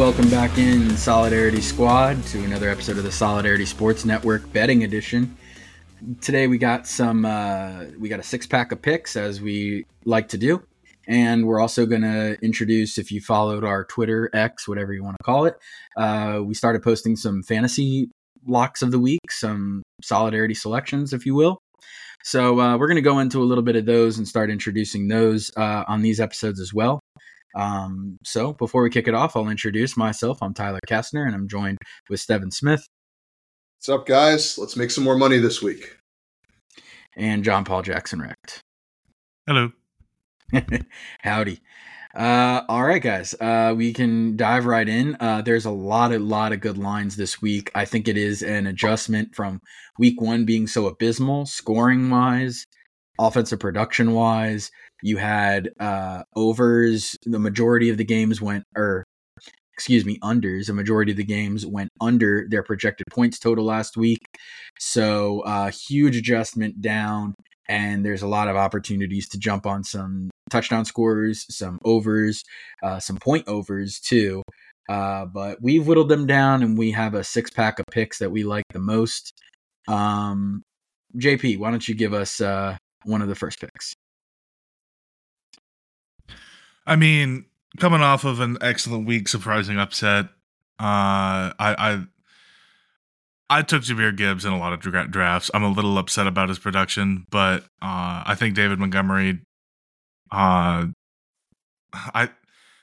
Welcome back in Solidarity Squad to another episode of the Solidarity Sports Network betting edition. Today we got some uh, we got a six pack of picks as we like to do, and we're also going to introduce if you followed our Twitter X whatever you want to call it, uh, we started posting some fantasy locks of the week, some solidarity selections, if you will. So uh, we're going to go into a little bit of those and start introducing those uh, on these episodes as well. Um, so before we kick it off, I'll introduce myself. I'm Tyler Kastner, and I'm joined with Steven Smith. What's up, guys? Let's make some more money this week. And John Paul Jackson Recht. Hello. Howdy. Uh, all right, guys. Uh, we can dive right in. Uh, there's a lot, a lot of good lines this week. I think it is an adjustment from week one being so abysmal, scoring wise, offensive production wise. You had uh, overs. The majority of the games went, or excuse me, unders. The majority of the games went under their projected points total last week. So, uh, huge adjustment down and there's a lot of opportunities to jump on some touchdown scores, some overs, uh, some point overs too. Uh, but we've whittled them down, and we have a six pack of picks that we like the most. Um, JP, why don't you give us uh, one of the first picks? I mean, coming off of an excellent week, surprising upset. Uh, I, I I took Jahmyr Gibbs in a lot of dra- drafts. I'm a little upset about his production, but uh, I think David Montgomery. Uh, I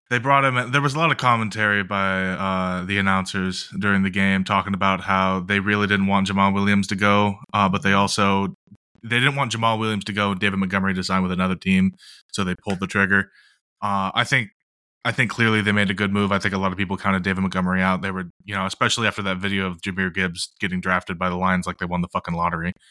they brought him. In, there was a lot of commentary by uh, the announcers during the game talking about how they really didn't want Jamaal Williams to go, uh, but they also they didn't want Jamaal Williams to go. David Montgomery to sign with another team, so they pulled the trigger. Uh, I think I think clearly they made a good move. I think a lot of people counted David Montgomery out. They were, you know, especially after that video of Jahmyr Gibbs getting drafted by the Lions like they won the fucking lottery.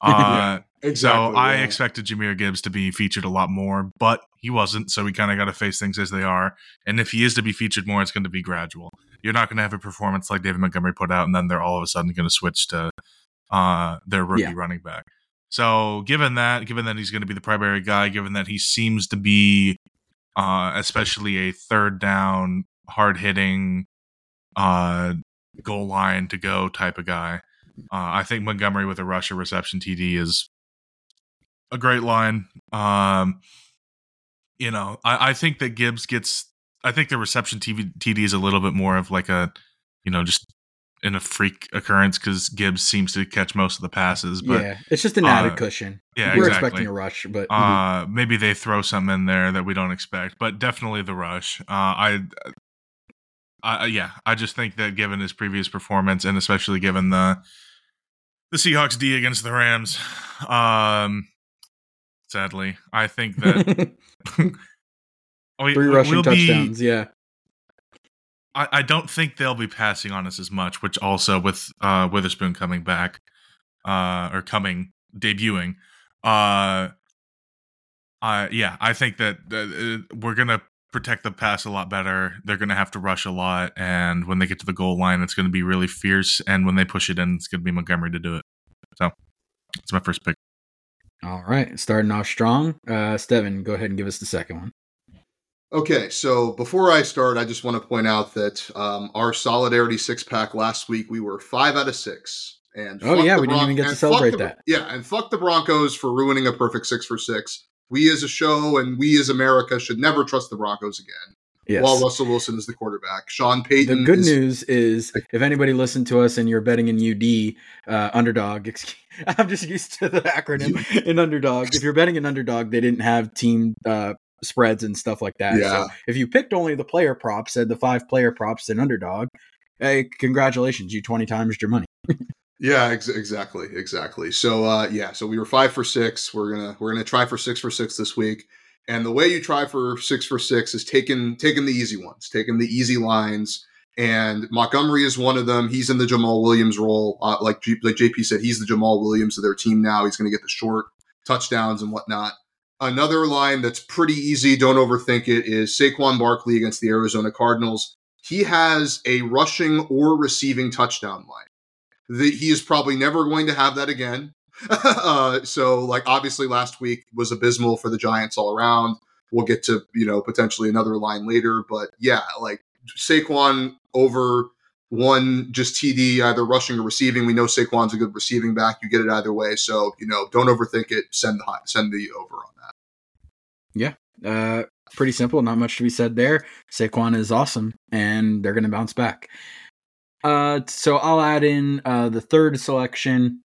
Uh, yeah, exactly. So yeah. I expected Jahmyr Gibbs to be featured a lot more, but he wasn't. So we kind of got to face things as they are. And if he is to be featured more, it's going to be gradual. You're not going to have a performance like David Montgomery put out, and then they're all of a sudden going to switch to uh, their rookie yeah. running back. So given that, given that he's going to be the primary guy, given that he seems to be uh, especially a third down, hard hitting, uh, goal line to go type of guy. Uh, I think Montgomery with a rush or reception TD is a great line. Um, you know, I, I think that Gibbs gets. I think the reception TV, TD is a little bit more of like a, you know, just in a freak occurrence because Gibbs seems to catch most of the passes. But yeah, it's just an added uh, cushion. Yeah, we're exactly. expecting a rush, but uh, mm-hmm. maybe they throw something in there that we don't expect. But definitely the rush. Uh, I, I, yeah, I just think that given his previous performance and especially given the the Seahawks D against the Rams, um, sadly, I think that. we, Three rushing we'll touchdowns, be, yeah. I, I don't think they'll be passing on us as much, which also with uh, Witherspoon coming back, uh, or coming debuting, uh, yeah, I think that uh, we're gonna protect the pass a lot better. They're gonna have to rush a lot, and when they get to the goal line, it's gonna be really fierce. And when they push it in, it's gonna be Montgomery to do it. So, that's my first pick. All right, starting off strong. Uh, Steven, go ahead and give us the second one. Okay, so before I start, I just want to point out that um, our Solidarity six pack last week, we were five out of six. And oh yeah, we Bron- didn't even get to celebrate the, that. Yeah, and fuck the Broncos for ruining a perfect six for six. We as a show and we as America should never trust the Broncos again. Yes. While Russell Wilson is the quarterback, Sean Payton. The good is- news is, if anybody listened to us and you're betting in UD uh, underdog, excuse, I'm just used to the acronym in underdog. If you're betting an underdog, they didn't have team uh, spreads and stuff like that. Yeah. So if you picked only the player props and the five player props and underdog, hey, congratulations, you 20 times your money. yeah, ex- exactly, exactly. So uh, yeah, so we were five for six. We're gonna we're gonna try for six for six this week. And the way you try for six for six is taking taking the easy ones, taking the easy lines. And Montgomery is one of them. He's in the Jamaal Williams role, uh, like G- like JP said. He's the Jamaal Williams of their team now. He's going to get the short touchdowns and whatnot. Another line that's pretty easy, don't overthink it, is Saquon Barkley against the Arizona Cardinals. He has a rushing or receiving touchdown line. The, he is probably never going to have that again. uh, so, like, obviously, last week was abysmal for the Giants all around. We'll get to, you know, potentially another line later. But yeah, like, Saquon over one just TD, either rushing or receiving. We know Saquon's a good receiving back. You get it either way. So you know, don't overthink it. Send the send the over on. Yeah, uh, pretty simple. Not much to be said there. Saquon is awesome, and they're going to bounce back. Uh, so I'll add in uh, the third selection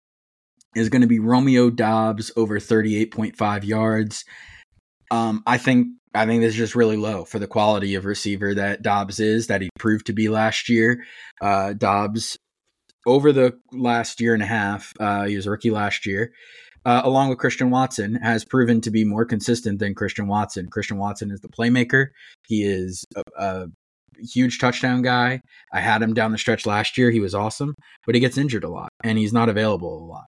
is going to be Romeo Doubs over 38.5 yards. Um, I think I think this is just really low for the quality of receiver that Doubs is that he proved to be last year. Uh, Doubs over the last year and a half, uh, he was a rookie last year. Uh, along with Christian Watson, has proven to be more consistent than Christian Watson. Christian Watson is the playmaker. He is a, a huge touchdown guy. I had him down the stretch last year. He was awesome, but he gets injured a lot and he's not available a lot.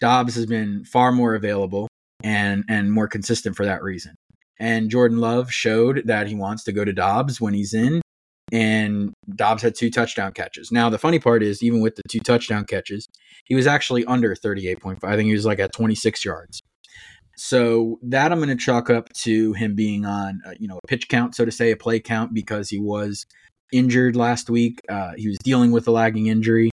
Doubs has been far more available and and more consistent for that reason. And Jordan Love showed that he wants to go to Doubs when he's in. And Doubs had two touchdown catches. Now, the funny part is, even with the two touchdown catches, he was actually under 38.5. I think he was like at 26 yards. So that I'm going to chalk up to him being on, uh, you know, a pitch count, so to say, a play count, because he was injured last week. Uh, he was dealing with a lagging injury.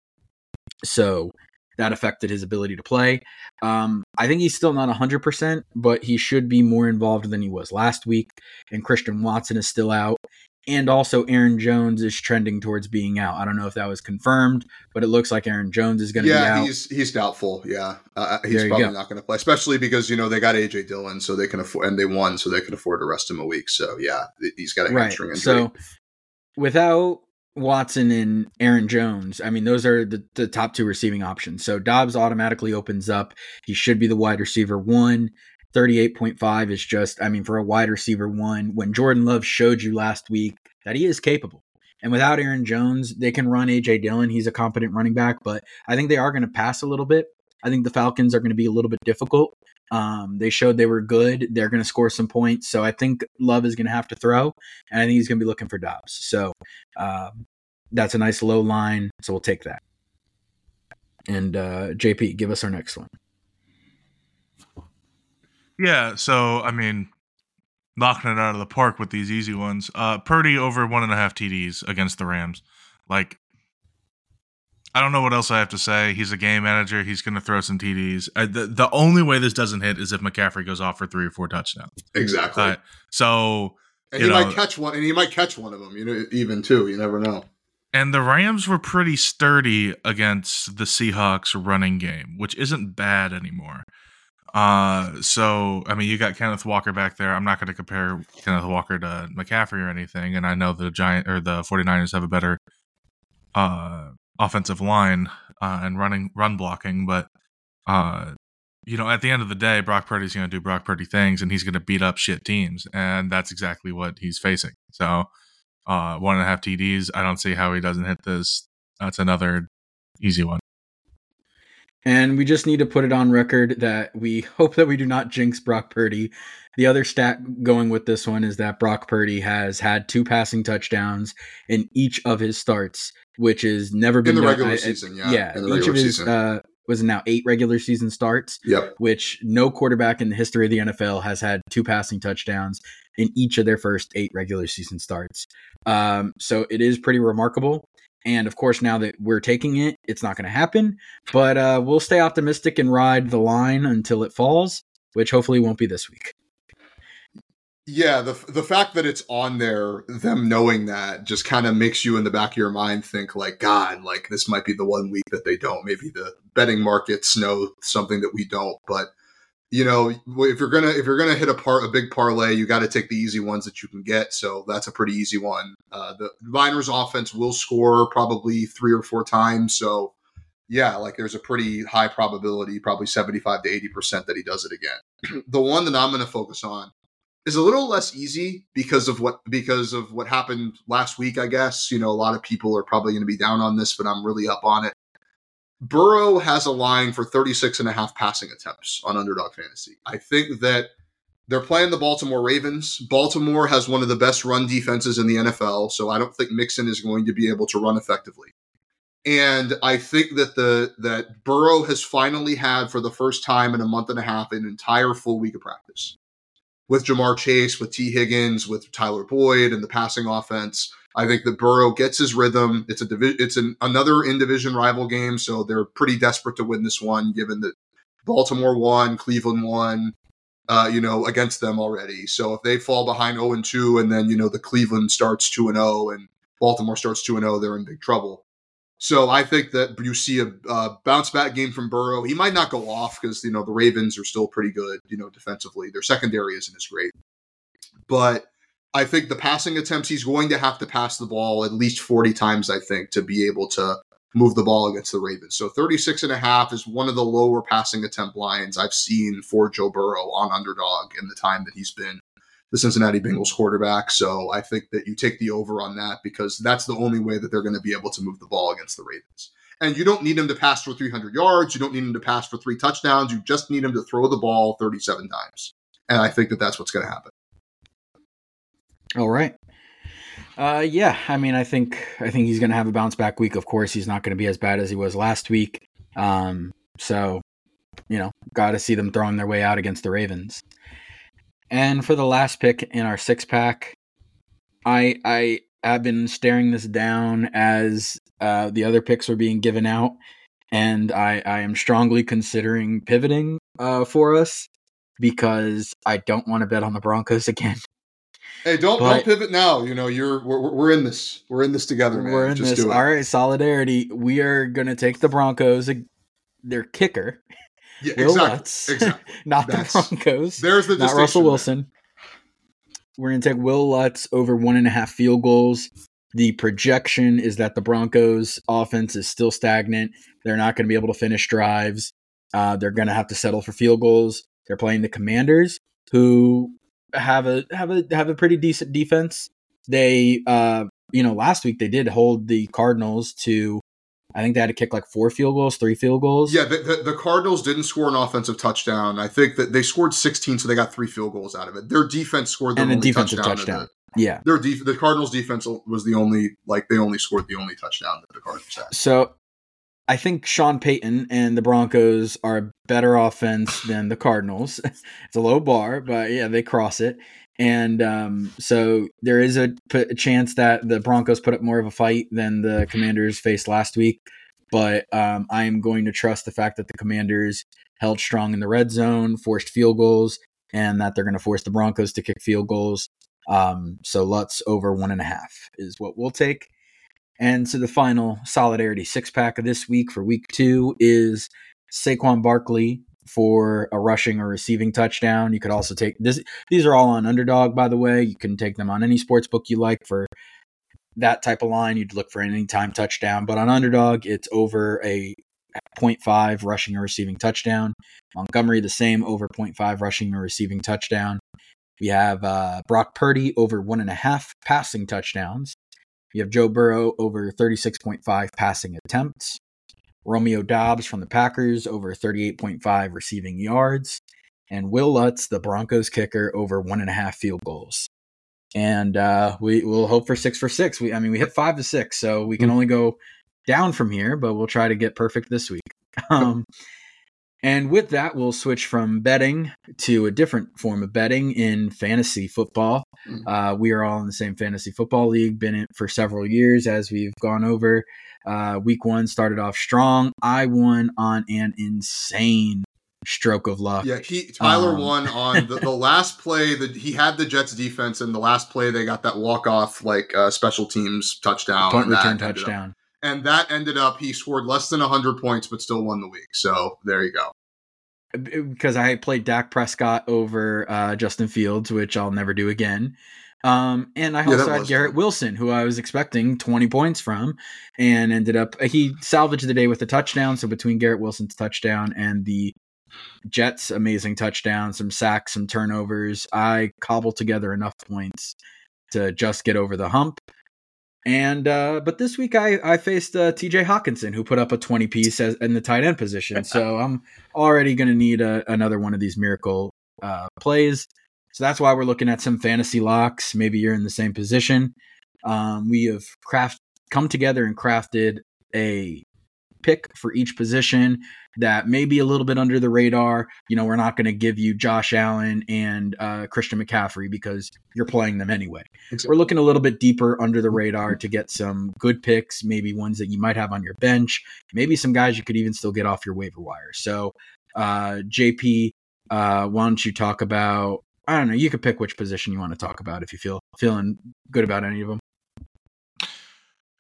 So that affected his ability to play. Um, I think he's still not 100%, but he should be more involved than he was last week. And Christian Watson is still out. And also, Aaron Jones is trending towards being out. I don't know if that was confirmed, but it looks like Aaron Jones is going to yeah, be out. he's he's doubtful. Yeah, uh, uh he's probably go. not going to play, especially because you know they got AJ Dillon, so they can afford and they won, so they can afford to rest him a week. So yeah, he's got a right. hamstring injury. So without Watson and Aaron Jones, I mean, those are the, the top two receiving options. So Doubs automatically opens up. He should be the wide receiver one. 38.5 is just, I mean, for a wide receiver one, when Jordan Love showed you last week that he is capable. And without Aaron Jones, they can run AJ Dillon. He's a competent running back, but I think they are going to pass a little bit. I think the Falcons are going to be a little bit difficult. Um, they showed they were good. They're going to score some points. So I think Love is going to have to throw, and I think he's going to be looking for Doubs. So um, that's a nice low line. So we'll take that. And uh, JP, give us our next one. Yeah. So, I mean, knocking it out of the park with these easy ones. Uh, Purdy over one and a half TDs against the Rams. Like, I don't know what else I have to say. He's a game manager. He's going to throw some TDs. Uh, the, the only way this doesn't hit is if McCaffrey goes off for three or four touchdowns. Exactly. Uh, so and he know, might catch one, and he might catch one of them. You know, even too. You never know. And the Rams were pretty sturdy against the Seahawks running game, which isn't bad anymore. Uh, so I mean, you got Kenneth Walker back there. I'm not going to compare Kenneth Walker to McCaffrey or anything, and I know the Giant or the 49ers have a better uh offensive line uh, and running run blocking, but uh, you know, at the end of the day, Brock Purdy's going to do Brock Purdy things, and he's going to beat up shit teams, and that's exactly what he's facing. So, uh, one and a half TDs. I don't see how he doesn't hit this. That's another easy one. And we just need to put it on record that we hope that we do not jinx Brock Purdy. The other stat going with this one is that Brock Purdy has had two passing touchdowns in each of his starts, which is never been in the done. regular I, season. Yeah, yeah. each of his uh, was now eight regular season starts. Yep. Which no quarterback in the history of the NFL has had two passing touchdowns in each of their first eight regular season starts. Um, so it is pretty remarkable. And of course, now that we're taking it, it's not going to happen. But uh, we'll stay optimistic and ride the line until it falls, which hopefully won't be this week. Yeah, the the fact that it's on there, them knowing that, just kind of makes you in the back of your mind think like, God, like this might be the one week that they don't. Maybe the betting markets know something that we don't, but you know, if you're gonna if you're gonna hit a part a big parlay, you got to take the easy ones that you can get. So that's a pretty easy one. Uh, the Niners offense will score probably three or four times. So yeah, like there's a pretty high probability, probably 75 to 80 percent that he does it again. the one that I'm to focus on is a little less easy because of what because of what happened last week. I guess you know a lot of people are probably to be down on this, but I'm really up on it. Burrow has a line for 36 and a half passing attempts on underdog fantasy. I think that they're playing the Baltimore Ravens. Baltimore has one of the best run defenses in the NFL, so I don't think Mixon is going to be able to run effectively. And I think that the that Burrow has finally had for the first time in a month and a half an entire full week of practice. with Ja'Marr Chase, with Tee Higgins, with Tyler Boyd, and the passing offense. I think that Burrow gets his rhythm. It's a divi- it's an, another in division rival game, so they're pretty desperate to win this one, given that Baltimore won, Cleveland won, uh, you know, against them already. So if they fall behind 0 and 2, and then you know the Cleveland starts 2 and 0, and Baltimore starts 2 and 0, they're in big trouble. So I think that you see a, a bounce back game from Burrow. He might not go off because you know the Ravens are still pretty good, you know, defensively. Their secondary isn't as great, but I think the passing attempts he's going to have to pass the ball at least 40 times I think to be able to move the ball against the Ravens. So 36 and a half is one of the lower passing attempt lines I've seen for Joe Burrow on underdog in the time that he's been the Cincinnati Bengals quarterback. So I think that you take the over on that because that's the only way that they're going to be able to move the ball against the Ravens. And you don't need him to pass for 300 yards. You don't need him to pass for three touchdowns. You just need him to throw the ball 37 times. And I think that that's what's going to happen. All right. Uh, yeah, I mean, I think I think he's going to have a bounce back week. Of course, he's not going to be as bad as he was last week. Um, so, you know, got to see them throwing their way out against the Ravens. And for the last pick in our six pack, I I have been staring this down as uh, the other picks were being given out, and I I am strongly considering pivoting uh, for us because I don't want to bet on the Broncos again. Hey, don't But- don't pivot now. You know, you're we're, we're in this. We're in this together, man. We're in Just this. All right, solidarity. We are gonna take the Broncos. Their kicker, Yeah, Will exactly. Lutz, Exactly. not That's- the Broncos. There's the not Russell there. Wilson. We're going to take Wil Lutz over one and a half field goals. The projection is that the Broncos' offense is still stagnant. They're not going to be able to finish drives. Uh, they're going to have to settle for field goals. They're playing the Commanders, who have a have a have a pretty decent defense. They, uh, you know, last week they did hold the Cardinals to, I think they had to kick like four field goals, three field goals. Yeah, the, the, the Cardinals didn't score an offensive touchdown. I think that they scored 16, so they got three field goals out of it. Their defense scored the And a only defensive touchdown. touchdown. the- yeah. their def- the Cardinals defense was the only like they only scored the only touchdown that the Cardinals had. So I think Sean Payton and the Broncos are a better offense than the Cardinals. it's a low bar, but yeah, they cross it. And um, so there is a, p- a chance that the Broncos put up more of a fight than the Commanders faced last week. But um, I am going to trust the fact that the Commanders held strong in the red zone, forced field goals, and that they're going to force the Broncos to kick field goals. Um, so Lutz over one and a half is what we'll take. And so the final solidarity six pack of this week for week two is Saquon Barkley for a rushing or receiving touchdown. You could also take this. These are all on underdog, by the way. You can take them on any sports book you like for that type of line. You'd look for an anytime touchdown, but on underdog, it's over a 0.5 rushing or receiving touchdown. Montgomery, the same over 0.5 rushing or receiving touchdown. We have uh, Brock Purdy over one and a half passing touchdowns. You have Joe Burrow over 36.5 passing attempts. Romeo Doubs from the Packers over 38.5 receiving yards. And Wil Lutz, the Broncos kicker, over one and a half field goals. And uh, we will hope for six for six. We, I mean, we hit five to six, so we can only go down from here, but we'll try to get perfect this week. Um, and with that, we'll switch from betting to a different form of betting in fantasy football. Mhm. Uh, we are all in the same fantasy football league, been in it for several years as we've gone over. Uh, week one started off strong. I won on an insane stroke of luck. Yeah, he Tyler Um, won on the, the last play that he had the Jets defense, and the last play they got that walk off like uh, special teams touchdown, Punt return touchdown. And that ended up he scored less than hundred points, but still won the week. So there you go. because I played Dak Prescott over uh, Justin Fields, which I'll never do again. Um, and I Yeah, also had Garrett fun. Wilson, who I was expecting 20 points from, and ended up he salvaged the day with a touchdown. So between Garrett Wilson's touchdown and the Jets' amazing touchdown, some sacks, some turnovers, I cobbled together enough points to just get over the hump. And uh, but this week I I faced uh, T.J. Hockenson, who put up a 20 piece as, in the tight end position. So I'm already going to need a, another one of these miracle uh, plays. So that's why we're looking at some fantasy locks. Maybe you're in the same position. Um, we have craft come together and crafted a pick for each position that may be a little bit under the radar. You know, we're not going to give you Josh Allen and uh, Christian McCaffrey because you're playing them anyway. Exactly. We're looking a little bit deeper under the radar to get some good picks, maybe ones that you might have on your bench, maybe some guys you could even still get off your waiver wire. So, uh, JP, uh, why don't you talk about? I don't know. You could pick which position you want to talk about if you feel feeling good about any of them.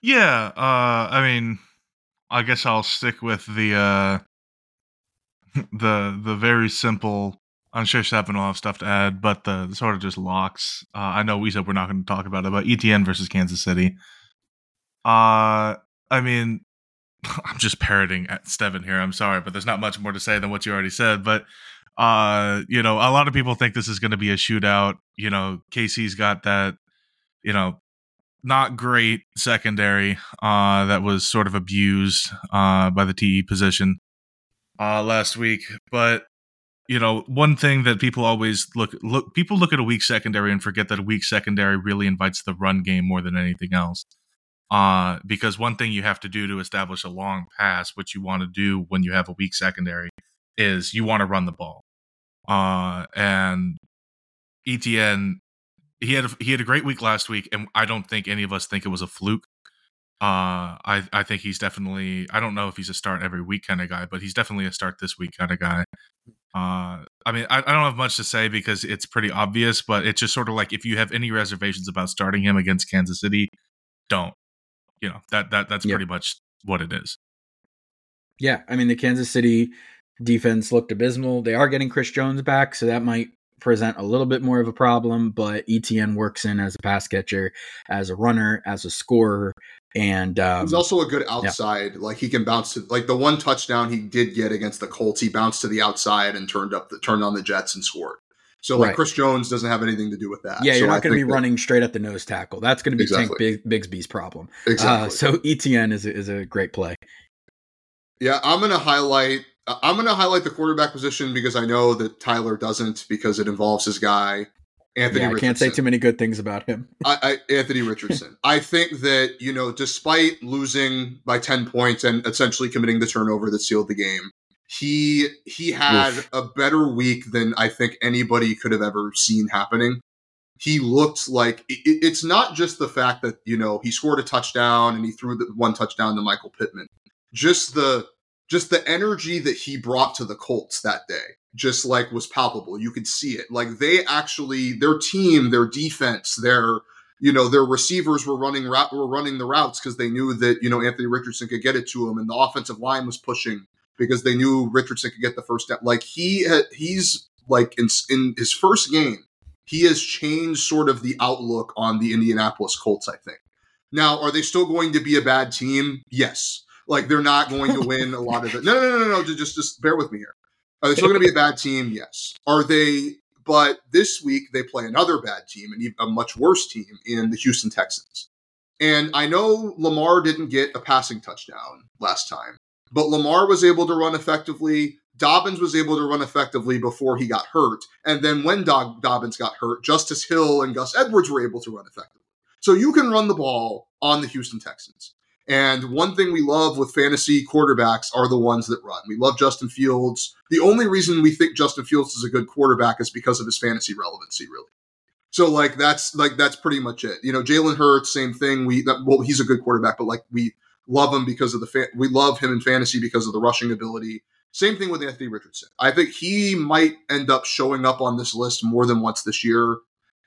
Yeah, uh, I mean, I guess I'll stick with the uh, the the very simple. I'm sure Stefan will have stuff to add, but the, the sort of just locks. Uh, I know we said we're not going to talk about it, but ETN versus Kansas City. Uh, I mean, I'm just parroting at Steven here. I'm sorry, but there's not much more to say than what you already said. But uh, you know, a lot of people think this is going to be a shootout. You know, KC's got that, you know, not great secondary uh, that was sort of abused uh, by the TE position uh, last week. But you know, one thing that people always look look people look at a weak secondary and forget that a weak secondary really invites the run game more than anything else. Uh, because one thing you have to do to establish a long pass, what you want to do when you have a weak secondary, is you want to run the ball. Uh, and ETN he had a, he had a great week last week, and I don't think any of us think it was a fluke. Uh, I I think he's definitely I don't know if he's a start every week kind of guy, but he's definitely a start this week kind of guy. Uh, I mean, I, I don't have much to say because it's pretty obvious, but it's just sort of like if you have any reservations about starting him against Kansas City, don't. You know that that that's pretty much what it is. Yeah, I mean the Kansas City defense looked abysmal. They are getting Chris Jones back, so that might present a little bit more of a problem, but ETN works in as a pass catcher, as a runner, as a scorer, and um, he's also a good outside. Yeah. Like he can bounce to like the one touchdown he did get against the Colts. He bounced to the outside and turned up the turned on the Jets and scored. So like right. Chris Jones doesn't have anything to do with that. Yeah, you're so not going to be that, running straight at the nose tackle. That's going to be exactly. Tank Big, Bigsby's problem. Uh, exactly. Uh, so ETN is is a great play. Yeah, I'm going to highlight I'm going to highlight the quarterback position because I know that Tyler doesn't because it involves his guy. Anthony yeah, I can't say too many good things about him. I, I, Anthony Richardson. I think that, you know, despite losing by 10 points and essentially committing the turnover that sealed the game, he he had Oof. a better week than I think anybody could have ever seen happening. He looked like it, it's not just the fact that, you know, he scored a touchdown and he threw the one touchdown to Michael Pittman. Just the just the energy that he brought to the Colts that day just like was palpable. You could see it. Like they actually their team, their defense, their you know their receivers were running were running the routes because they knew that you know Anthony Richardson could get it to him, and the offensive line was pushing because they knew Richardson could get the first step. Like he he's like in in his first game, he has changed sort of the outlook on the Indianapolis Colts. I think. Now, are they still going to be a bad team? Yes. Like they're not going to win a lot of it. No, no, no, no, no. Just, just bear with me here. Are they still going to be a bad team? Yes. Are they? But this week they play another bad team and a much worse team in the Houston Texans. And I know Lamar didn't get a passing touchdown last time, but Lamar was able to run effectively. Dobbins was able to run effectively before he got hurt. And then when Dobbins got hurt, Justice Hill and Gus Edwards were able to run effectively. So you can run the ball on the Houston Texans. And one thing we love with fantasy quarterbacks are the ones that run. We love Justin Fields. The only reason we think Justin Fields is a good quarterback is because of his fantasy relevancy, really. So like that's like that's pretty much it. You know, Jalen Hurts, same thing. We that, well, he's a good quarterback, but like we love him because of the fa- we love him in fantasy because of the rushing ability. Same thing with Anthony Richardson. I think he might end up showing up on this list more than once this year.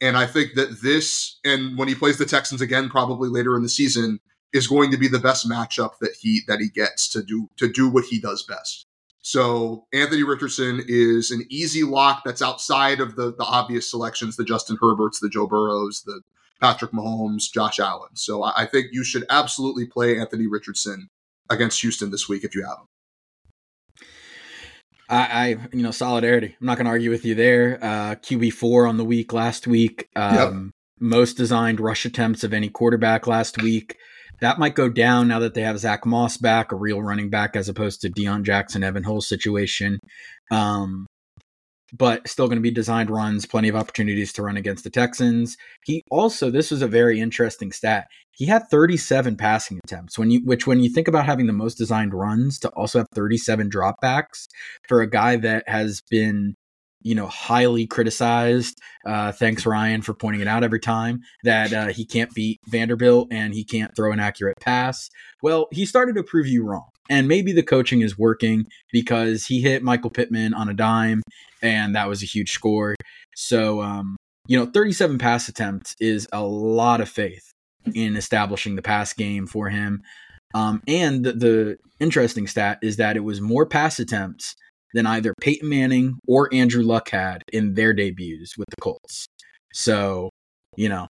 And I think that this, and when he plays the Texans again, probably later in the season, is going to be the best matchup that he that he gets to do to do what he does best. So Anthony Richardson is an easy lock that's outside of the the obvious selections, the Justin Herberts, the Joe Burrows, the Patrick Mahomes, Josh Allen. So I, I think you should absolutely play Anthony Richardson against Houston this week if you have him. I, I, you know, solidarity. I'm not going to argue with you there. Uh, QB four on the week last week. Um, yep. Most designed rush attempts of any quarterback last week. That might go down now that they have Zack Moss back, a real running back, as opposed to Deon Jackson, Evan Hull situation. Um, but still going to be designed runs, plenty of opportunities to run against the Texans. He also, this was a very interesting stat. He had 37 passing attempts. When you, which when you think about having the most designed runs to also have 37 dropbacks for a guy that has been you know, highly criticized. Uh, thanks, Ryan, for pointing it out every time that uh, he can't beat Vanderbilt and he can't throw an accurate pass. Well, he started to prove you wrong. And maybe the coaching is working because he hit Michael Pittman on a dime, and that was a huge score. So, um, you know, 37 pass attempts is a lot of faith in establishing the pass game for him. Um, and the, the interesting stat is that it was more pass attempts than either Peyton Manning or Andrew Luck had in their debuts with the Colts. So, you know,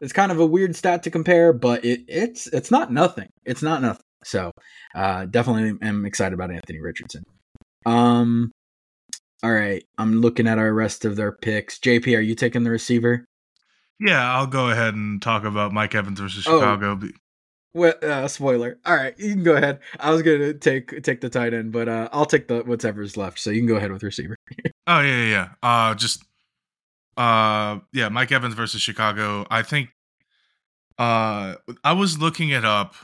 it's kind of a weird stat to compare, but it, it's it's not nothing. It's not nothing. So, uh, definitely am excited about Anthony Richardson. Um, all right, I'm looking at our rest of their picks. JP, are you taking the receiver? Yeah, I'll go ahead and talk about Mike Evans versus oh, Chicago. Oh, well, uh, spoiler. All right, you can go ahead. I was gonna take take the tight end, but uh, I'll take the whatever's left. So you can go ahead with receiver. oh yeah, yeah, yeah. Uh, just uh, yeah, Mike Evans versus Chicago. I think. Uh, I was looking it up,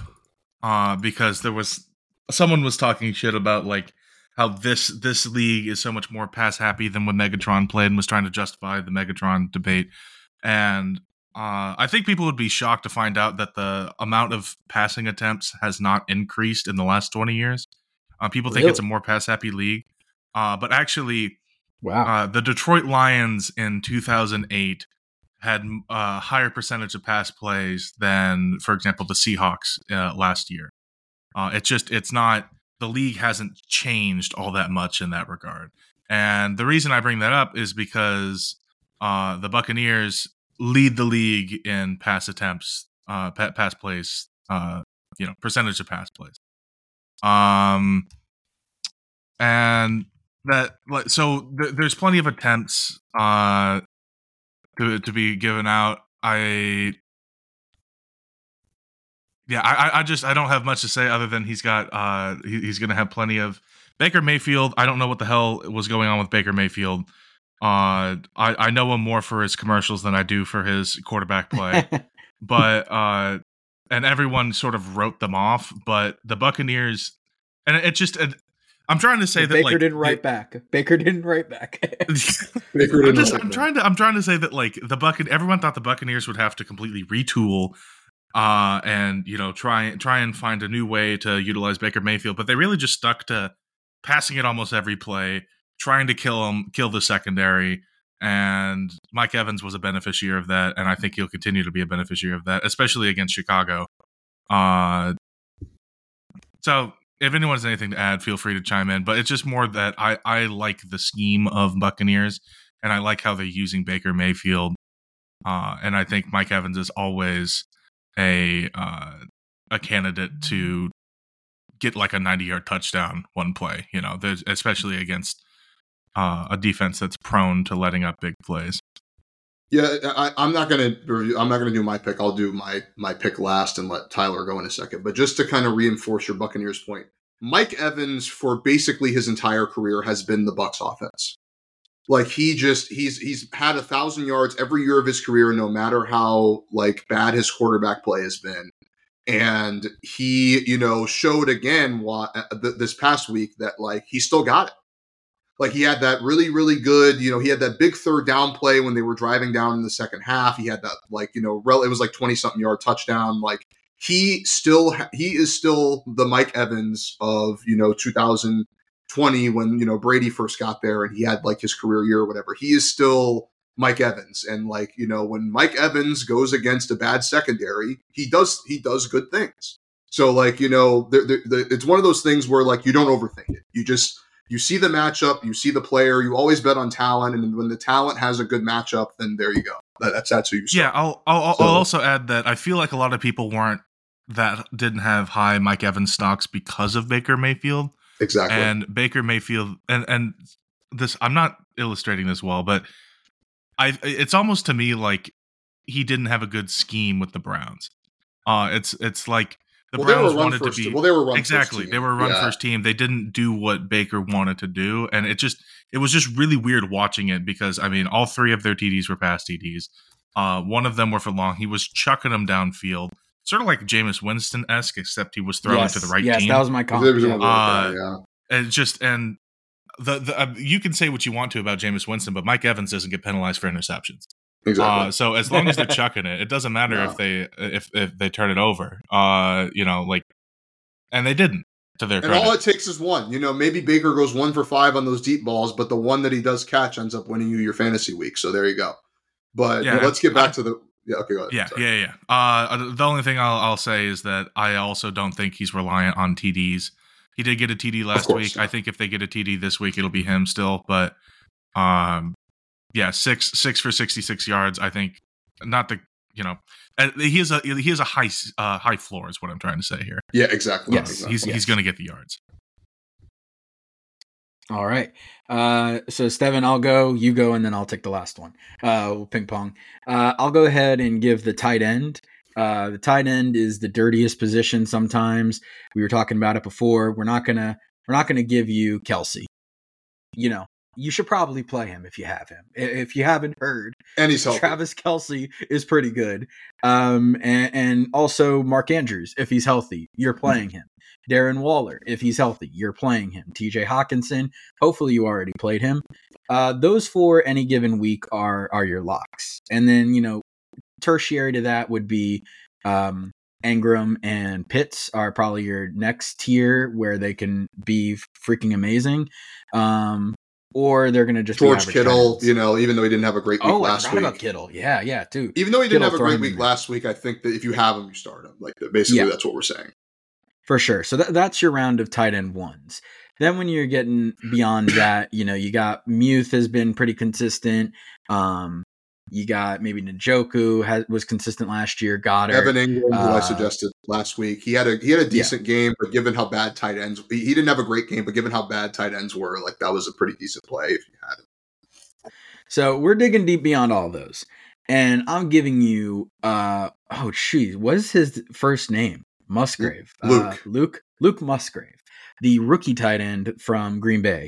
uh, because there was someone was talking shit about like how this this league is so much more pass happy than when Megatron played and was trying to justify the Megatron debate, and uh, I think people would be shocked to find out that the amount of passing attempts has not increased in the last 20 years. Uh, people think really? it's a more pass happy league. Uh, but actually, wow. Uh, the Detroit Lions in 2008 had a uh, higher percentage of pass plays than, for example, the Seahawks uh, last year. it's just, it's not, the league hasn't changed all that much in that regard. And the reason I bring that up is because the Buccaneers lead the league in pass attempts, uh, pass plays, uh, you know, percentage of pass plays. Um, and that like so th- there's plenty of attempts uh to to be given out. I yeah, I I just I don't have much to say other than he's got uh he, he's gonna have plenty of Baker Mayfield. I don't know what the hell was going on with Baker Mayfield. Uh, I I know him more for his commercials than I do for his quarterback play, but uh, and everyone sort of wrote them off. But the Buccaneers, and it just. It, I'm trying to say that Baker like, didn't write back. Baker didn't write back. Baker didn't I'm, just, I'm trying to I'm trying to say that like the Buccan everyone thought the Buccaneers would have to completely retool uh and you know try try and find a new way to utilize Baker Mayfield, but they really just stuck to passing it almost every play, trying to kill him, kill the secondary. And Mike Evans was a beneficiary of that, and I think he'll continue to be a beneficiary of that, especially against Chicago. Uh, so if anyone has anything to add, feel free to chime in. But it's just more that I I like the scheme of Buccaneers, and I like how they're using Baker Mayfield. Uh, and I think Mike Evans is always a uh, a candidate to get like a 90 yard touchdown one play. You know, especially against uh, a defense that's prone to letting up big plays. Yeah, I, am not gonna I'm not gonna do my pick. I'll do my my pick last and let Tyler go in a second. But just to kind of reinforce your Buccaneers point, Mike Evans for basically his entire career has been the Bucs offense. Like he just he's he's had a thousand yards every year of his career, no matter how like bad his quarterback play has been. And he, you know, showed again why, uh, this past week that like he still got it like he had that really, really good, you know, he had that big third down play when they were driving down in the second half. He had that like, you know, rel- it was like 20 something yard touchdown. Like he still, ha- he is still the Mike Evans of, you know, 2020 when, you know, Brady first got there and he had like his career year or whatever. He is still Mike Evans. And like, you know, when Mike Evans goes against a bad secondary, he does, he does good things. So like, you know, the, the, the, it's one of those things where like you don't overthink it. You just, you see the matchup, you see the player, you always bet on talent, and when the talent has a good matchup, then there you go. that's that's who you. Start. Yeah, I'll I'll, so, I'll, also add that I feel like a lot of people weren't that didn't have high Mike Evans stocks because of Baker Mayfield. Exactly. And Baker Mayfield and and this I'm not illustrating this well, but I it's almost to me like he didn't have a good scheme with the Browns. Uh it's it's like the well, Browns wanted to first. be well, they were run exactly. First They were a run yeah. first team. They didn't do what Baker wanted to do, and it just it was just really weird watching it because I mean, all three of their TDs were pass TDs. Uh, one of them were for long. He was chucking them downfield, sort of like Jameis Winston esque, except he was throwing yes, to the right yes, team. that was my comp. There was a yeah. little bit of Uh, yeah. and just and the the uh, you can say what you want to about Jameis Winston, but Mike Evans doesn't get penalized for interceptions. Exactly. Uh, so as long as they're chucking it, it doesn't matter No. if they if if they turn it over. Uh, you know, like, and they didn't to their and credit. all it takes is one. You know, maybe Baker goes one for five on those deep balls, but the one that he does catch ends up winning you your fantasy week. So there you go. But Yeah, but let's get back I- to the. Yeah. Okay. Go ahead. yeah, Sorry. yeah, yeah. Uh, the only thing I'll, I'll say is that I also don't think he's reliant on TDs. He did get a TD last week. I think if they get a TD this week, it'll be him still. But, um, yeah, six six for sixty six yards. I think not the you know uh, he has a he has a high uh, high floor is what I'm trying to say here. Yeah. Exactly. Yes, exactly. He's Yes. he's going to get the yards. All right. Uh, so Steven, I'll go. You go, and then I'll take the last one. Uh, we'll ping pong. Uh, I'll go ahead and give the tight end. Uh, the tight end is the dirtiest position. Sometimes we were talking about it before. We're not gonna we're not gonna give you Kelce. You know, you should probably play him if you have him. If you haven't heard, and he's healthy. Travis Kelce is pretty good. Um, and, and also Mark Andrews, if he's healthy, you're playing him. Darren Waller, if he's healthy, you're playing him. TJ Hockenson, hopefully you already played him. Uh, those four any given week are are your locks. And then, you know, tertiary to that would be um Engram and Pitts are probably your next tier where they can be freaking amazing. Um or they're gonna just George Kittle, you know, even though he didn't have a great week Oh, I last about week. Kittle. Yeah, yeah, dude. Even though he didn't Kittle, have a great week last week, I think that if you have him, you start him. Like basically, Yeah. that's what we're saying. For sure. So that, that's your round of tight end ones. Then when you're getting beyond that, you know, you got Muth has been pretty consistent. Um, you got maybe Njoku has, was consistent last year. Goddard. Evan Engram, who I uh, suggested last week, he had a he had a decent game, but given how bad tight ends, he, he didn't have a great game, but given how bad tight ends were, like that was a pretty decent play if you had him. So we're digging deep beyond all those. And I'm giving you uh oh geez, what is his first name? Musgrave. Luke. Uh, Luke Luke Musgrave, the rookie tight end from Green Bay.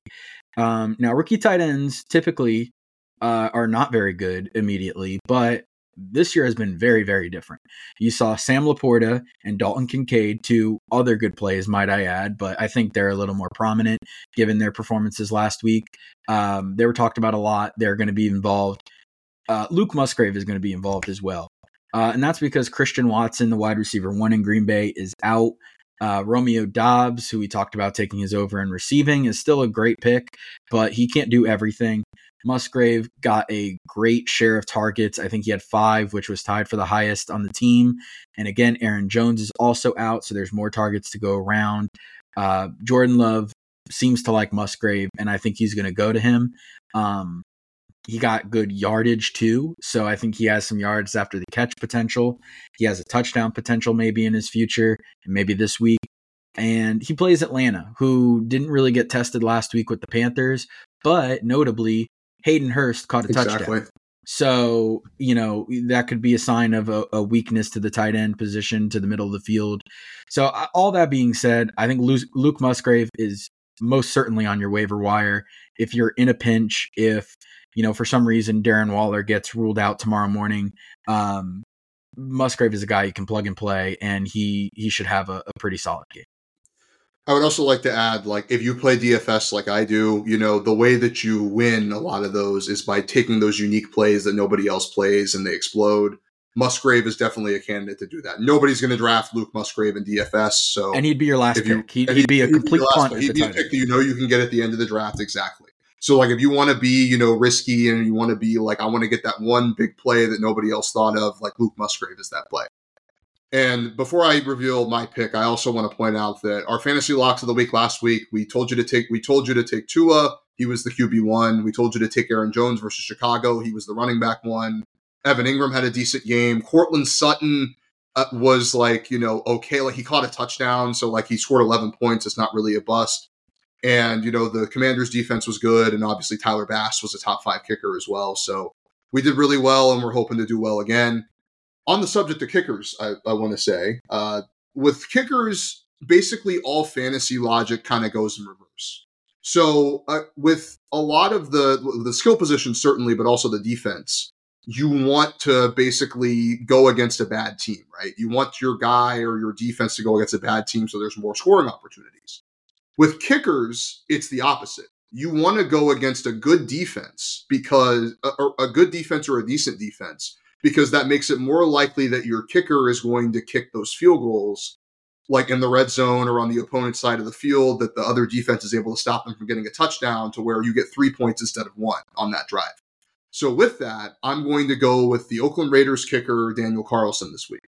Um now rookie tight ends typically uh are not very good immediately, but this year has been very, very different. You saw Sam Laporta and Dalton Kincaid, two other good plays, might I add, but I think they're a little more prominent given their performances last week. Um, they were talked about a lot. They're going to be involved. Uh, Luke Musgrave is going to be involved as well. Uh, and that's because Christian Watson, the wide receiver one in Green Bay, is out. Uh, Romeo Doubs, who we talked about taking his over and receiving, is still a great pick, but he can't do everything. Musgrave got a great share of targets. I think he had five, which was tied for the highest on the team. And again, Aaron Jones is also out, so there's more targets to go around. Uh, Jordan Love seems to like Musgrave, and I think he's going to go to him. Um, he got good yardage too, so I think he has some yards after the catch potential. He has a touchdown potential maybe in his future, and maybe this week. And he plays Atlanta, who didn't really get tested last week with the Panthers, but notably, Hayden Hurst caught a touchdown. So, you know, that could be a sign of a, a weakness to the tight end position to the middle of the field. So, all that being said, I think Luke, Luke Musgrave is most certainly on your waiver wire. If you're in a pinch, if, you know, for some reason Darren Waller gets ruled out tomorrow morning, um, Musgrave is a guy you can plug and play, and he he should have a, a pretty solid game. I would also like to add, like, if you play DFS like I do, you know, the way that you win a lot of those is by taking those unique plays that nobody else plays and they explode. Musgrave is definitely a candidate to do that. Nobody's going to draft Luke Musgrave in DFS, so And he'd be your last if you- pick. He'd, he'd be a he'd complete last punt. He'd be a pick that you know you can get at the end of the draft. Exactly. So, like, if you want to be, you know, risky and you want to be like, I want to get that one big play that nobody else thought of, like Luke Musgrave is that play. And before I reveal my pick, I also want to point out that our fantasy locks of the week last week, we told you to take we told you to take Tua, he was the QB one. We told you to take Aaron Jones versus Chicago, he was the running back one. Evan Engram had a decent game. Courtland Sutton uh, was like, you know, okay, like he caught a touchdown, so like he scored 11 points. It's not really a bust. And you know, the Commanders' defense was good, and obviously Tyler Bass was a top five kicker as well. So we did really well, and we're hoping to do well again on the subject of kickers, I, I want to say uh, with kickers, basically all fantasy logic kind of goes in reverse. So uh, with a lot of the the skill positions certainly, but also the defense, you want to basically go against a bad team, right? You want your guy or your defense to go against a bad team so there's more scoring opportunities. With kickers, it's the opposite. You want to go against a good defense because a, a good defense or a decent defense because that makes it more likely that your kicker is going to kick those field goals like in the red zone or on the opponent's side of the field that the other defense is able to stop them from getting a touchdown to where you get three points instead of one on that drive. So with that, I'm going to go with the Oakland Raiders kicker Daniel Carlson this week.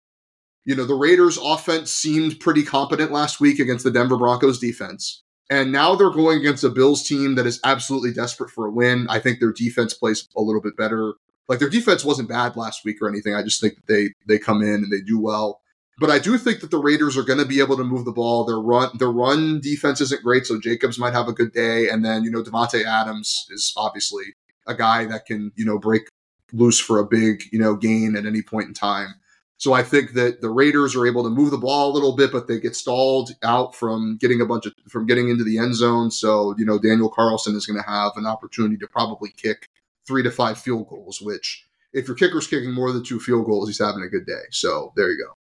You know, the Raiders offense seemed pretty competent last week against the Denver Broncos defense. And now they're going against a Bills team that is absolutely desperate for a win. I think their defense plays a little bit better. Like their defense wasn't bad last week or anything. I just think that they they come in and they do well. But I do think that the Raiders are going to be able to move the ball. Their run, their run defense isn't great, so Jacobs might have a good day. And then you know Davante Adams is obviously a guy that can you know break loose for a big you know gain at any point in time. So I think that the Raiders are able to move the ball a little bit, but they get stalled out from getting a bunch of from getting into the end zone. So you know Daniel Carlson is going to have an opportunity to probably kick three to five field goals. Which if your kicker's kicking more than two field goals, he's having a good day. So there you go.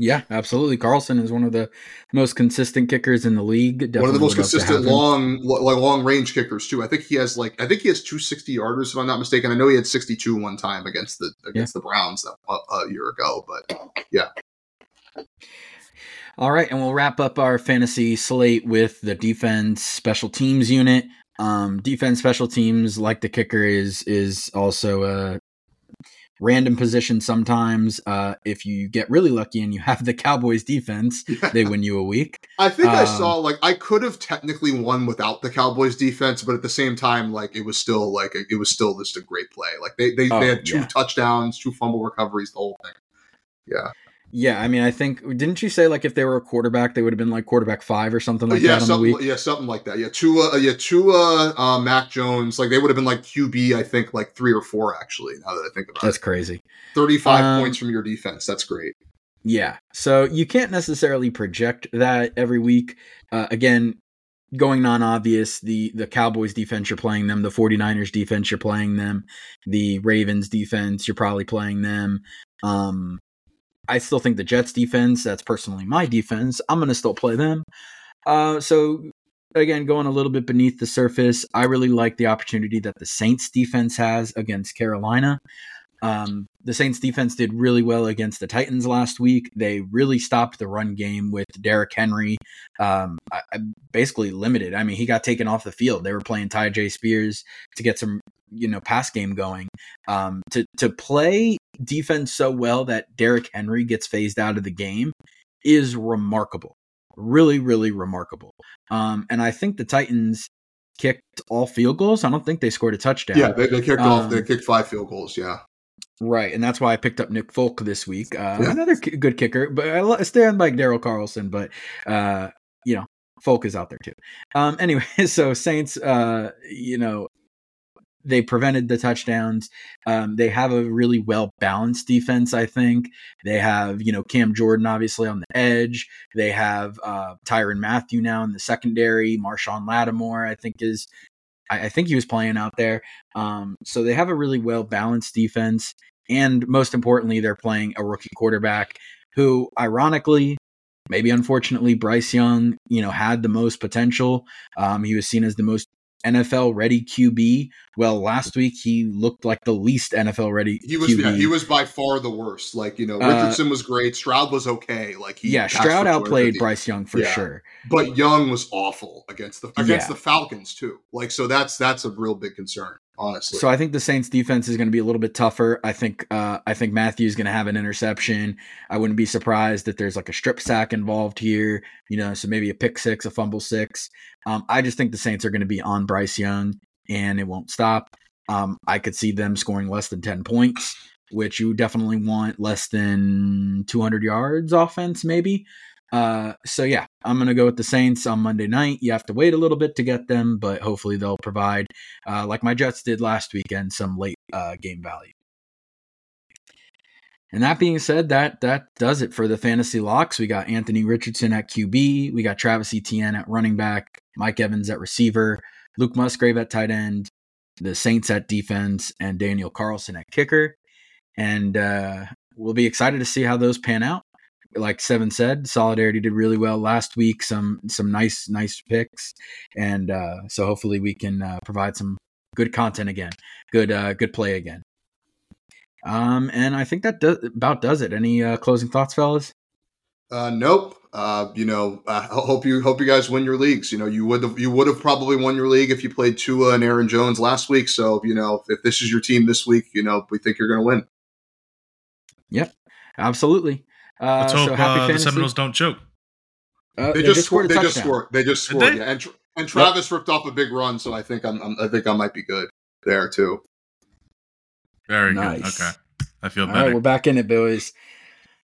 Yeah, absolutely. Carlson is one of the most consistent kickers in the league. Definitely one of the most consistent long, like long range kickers too. I think he has like I think he has two sixty yarders if I'm not mistaken. I know he had sixty two one time against the against yeah. the Browns a, a year ago, but yeah. All right, and we'll wrap up our fantasy slate with the defense special teams unit. Um, defense special teams, like the kicker, is is also a random position sometimes. Uh, if you get really lucky and you have the Cowboys defense, yeah. they win you a week. I think um, I saw like I could have technically won without the Cowboys defense, but at the same time, like it was still like it was still just a great play. Like they they, oh, they had two yeah. touchdowns, two fumble recoveries, the whole thing. Yeah. Yeah, I mean, I think didn't you say like if they were a quarterback, they would have been like quarterback five or something like yeah, that? Something, Yeah, something like that. Yeah, Tua, uh, yeah, Tua, uh, Mac Jones, like they would have been like QB, I think like three or four actually. Now that I think about That's it, that's crazy. Thirty-five um, points from your defense. That's great. Yeah, so you can't necessarily project that every week. Uh, again, going non-obvious the the cowboys defense you're playing them the 49ers defense you're playing them the ravens defense you're probably playing them um I still think the Jets defense, that's personally my defense. I'm going to still play them. Uh, so, again, going a little bit beneath the surface, I really like the opportunity that the Saints defense has against Carolina. Um, the Saints defense did really well against the Titans last week. They really stopped the run game with Derrick Henry. Um, I, I basically limited. I mean, he got taken off the field. They were playing Tyjae Spears to get some, you know, pass game going. Um, to to play defense so well that Derrick Henry gets phased out of the game is remarkable. Really, really remarkable. Um, and I think the Titans kicked all field goals. I don't think they scored a touchdown. Yeah, they, they kicked um, off. They kicked five field goals. Yeah. Right, and that's why I picked up Nick Folk this week. Uh, yeah. Another k- good kicker, but I stand by Daryl Carlson. But uh, you know, Folk is out there too. Um, anyway, so Saints, uh, you know, they prevented the touchdowns. Um, they have a really well balanced defense. I think they have you know Cam Jordan obviously on the edge. They have uh, Tyrann Mathieu now in the secondary. Marshon Lattimore I think is I, I think he was playing out there. Um, so they have a really well balanced defense, and most importantly, they're playing a rookie quarterback who, ironically, maybe unfortunately, Bryce Young, you know, had the most potential. Um, he was seen as the most NFL ready QB. Well, last week he looked like the least NFL ready. He was yeah, he was by far the worst. Like you know, Richardson uh, was great. Stroud was okay. Like he yeah, Stroud outplayed Bryce Young for yeah. sure. But Young was awful against the against yeah. the Falcons too. Like so that's that's a real big concern honestly. So I think the Saints defense is going to be a little bit tougher. I think uh, I think Mathieu's going to have an interception. I wouldn't be surprised that there's like a strip sack involved here. You know, so maybe a pick six, a fumble six. Um, I just think the Saints are going to be on Bryce Young, and it won't stop. Um, I could see them scoring less than ten points, which you definitely want less than 200 yards offense, maybe. Uh, so yeah, I'm gonna go with the Saints on Monday night. You have to wait a little bit to get them, but hopefully they'll provide, uh, like my Jets did last weekend, some late uh, game value. And that being said, that that does it for the fantasy locks. We got Anthony Richardson at QB, we got Travis Etienne at running back, Mike Evans at receiver, Luke Musgrave at tight end, the Saints at defense, and Daniel Carlson at kicker. And uh, we'll be excited to see how those pan out. Like Seven said, Solidarity did really well last week. Some some nice nice picks, and uh, so hopefully we can uh, provide some good content again, good uh, good play again. Um, and I think that do- about does it. Any uh, closing thoughts, fellas? Uh, nope. Uh, you know, I hope you hope you guys win your leagues. You know, you would have you would have probably won your league if you played Tua and Aaron Jones last week. So you know, if this is your team this week, you know, we think you're going to win. Yep, absolutely. Uh, Let's hope so happy uh, the. Seminoles don't choke. Uh, They, just scored. a They just touchdown. scored. They just Did scored. they? Yeah, and and Travis ripped off a big run, so I think I'm, I'm I think I might be good there too. Very Nice. good. Okay. I feel All better. right, we're back in it, boys.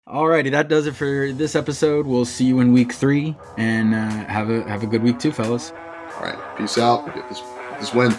Alrighty, that does it for this episode. We'll see you in week three, and uh, have a have a good week too, fellas. All right, peace out. Get this this win.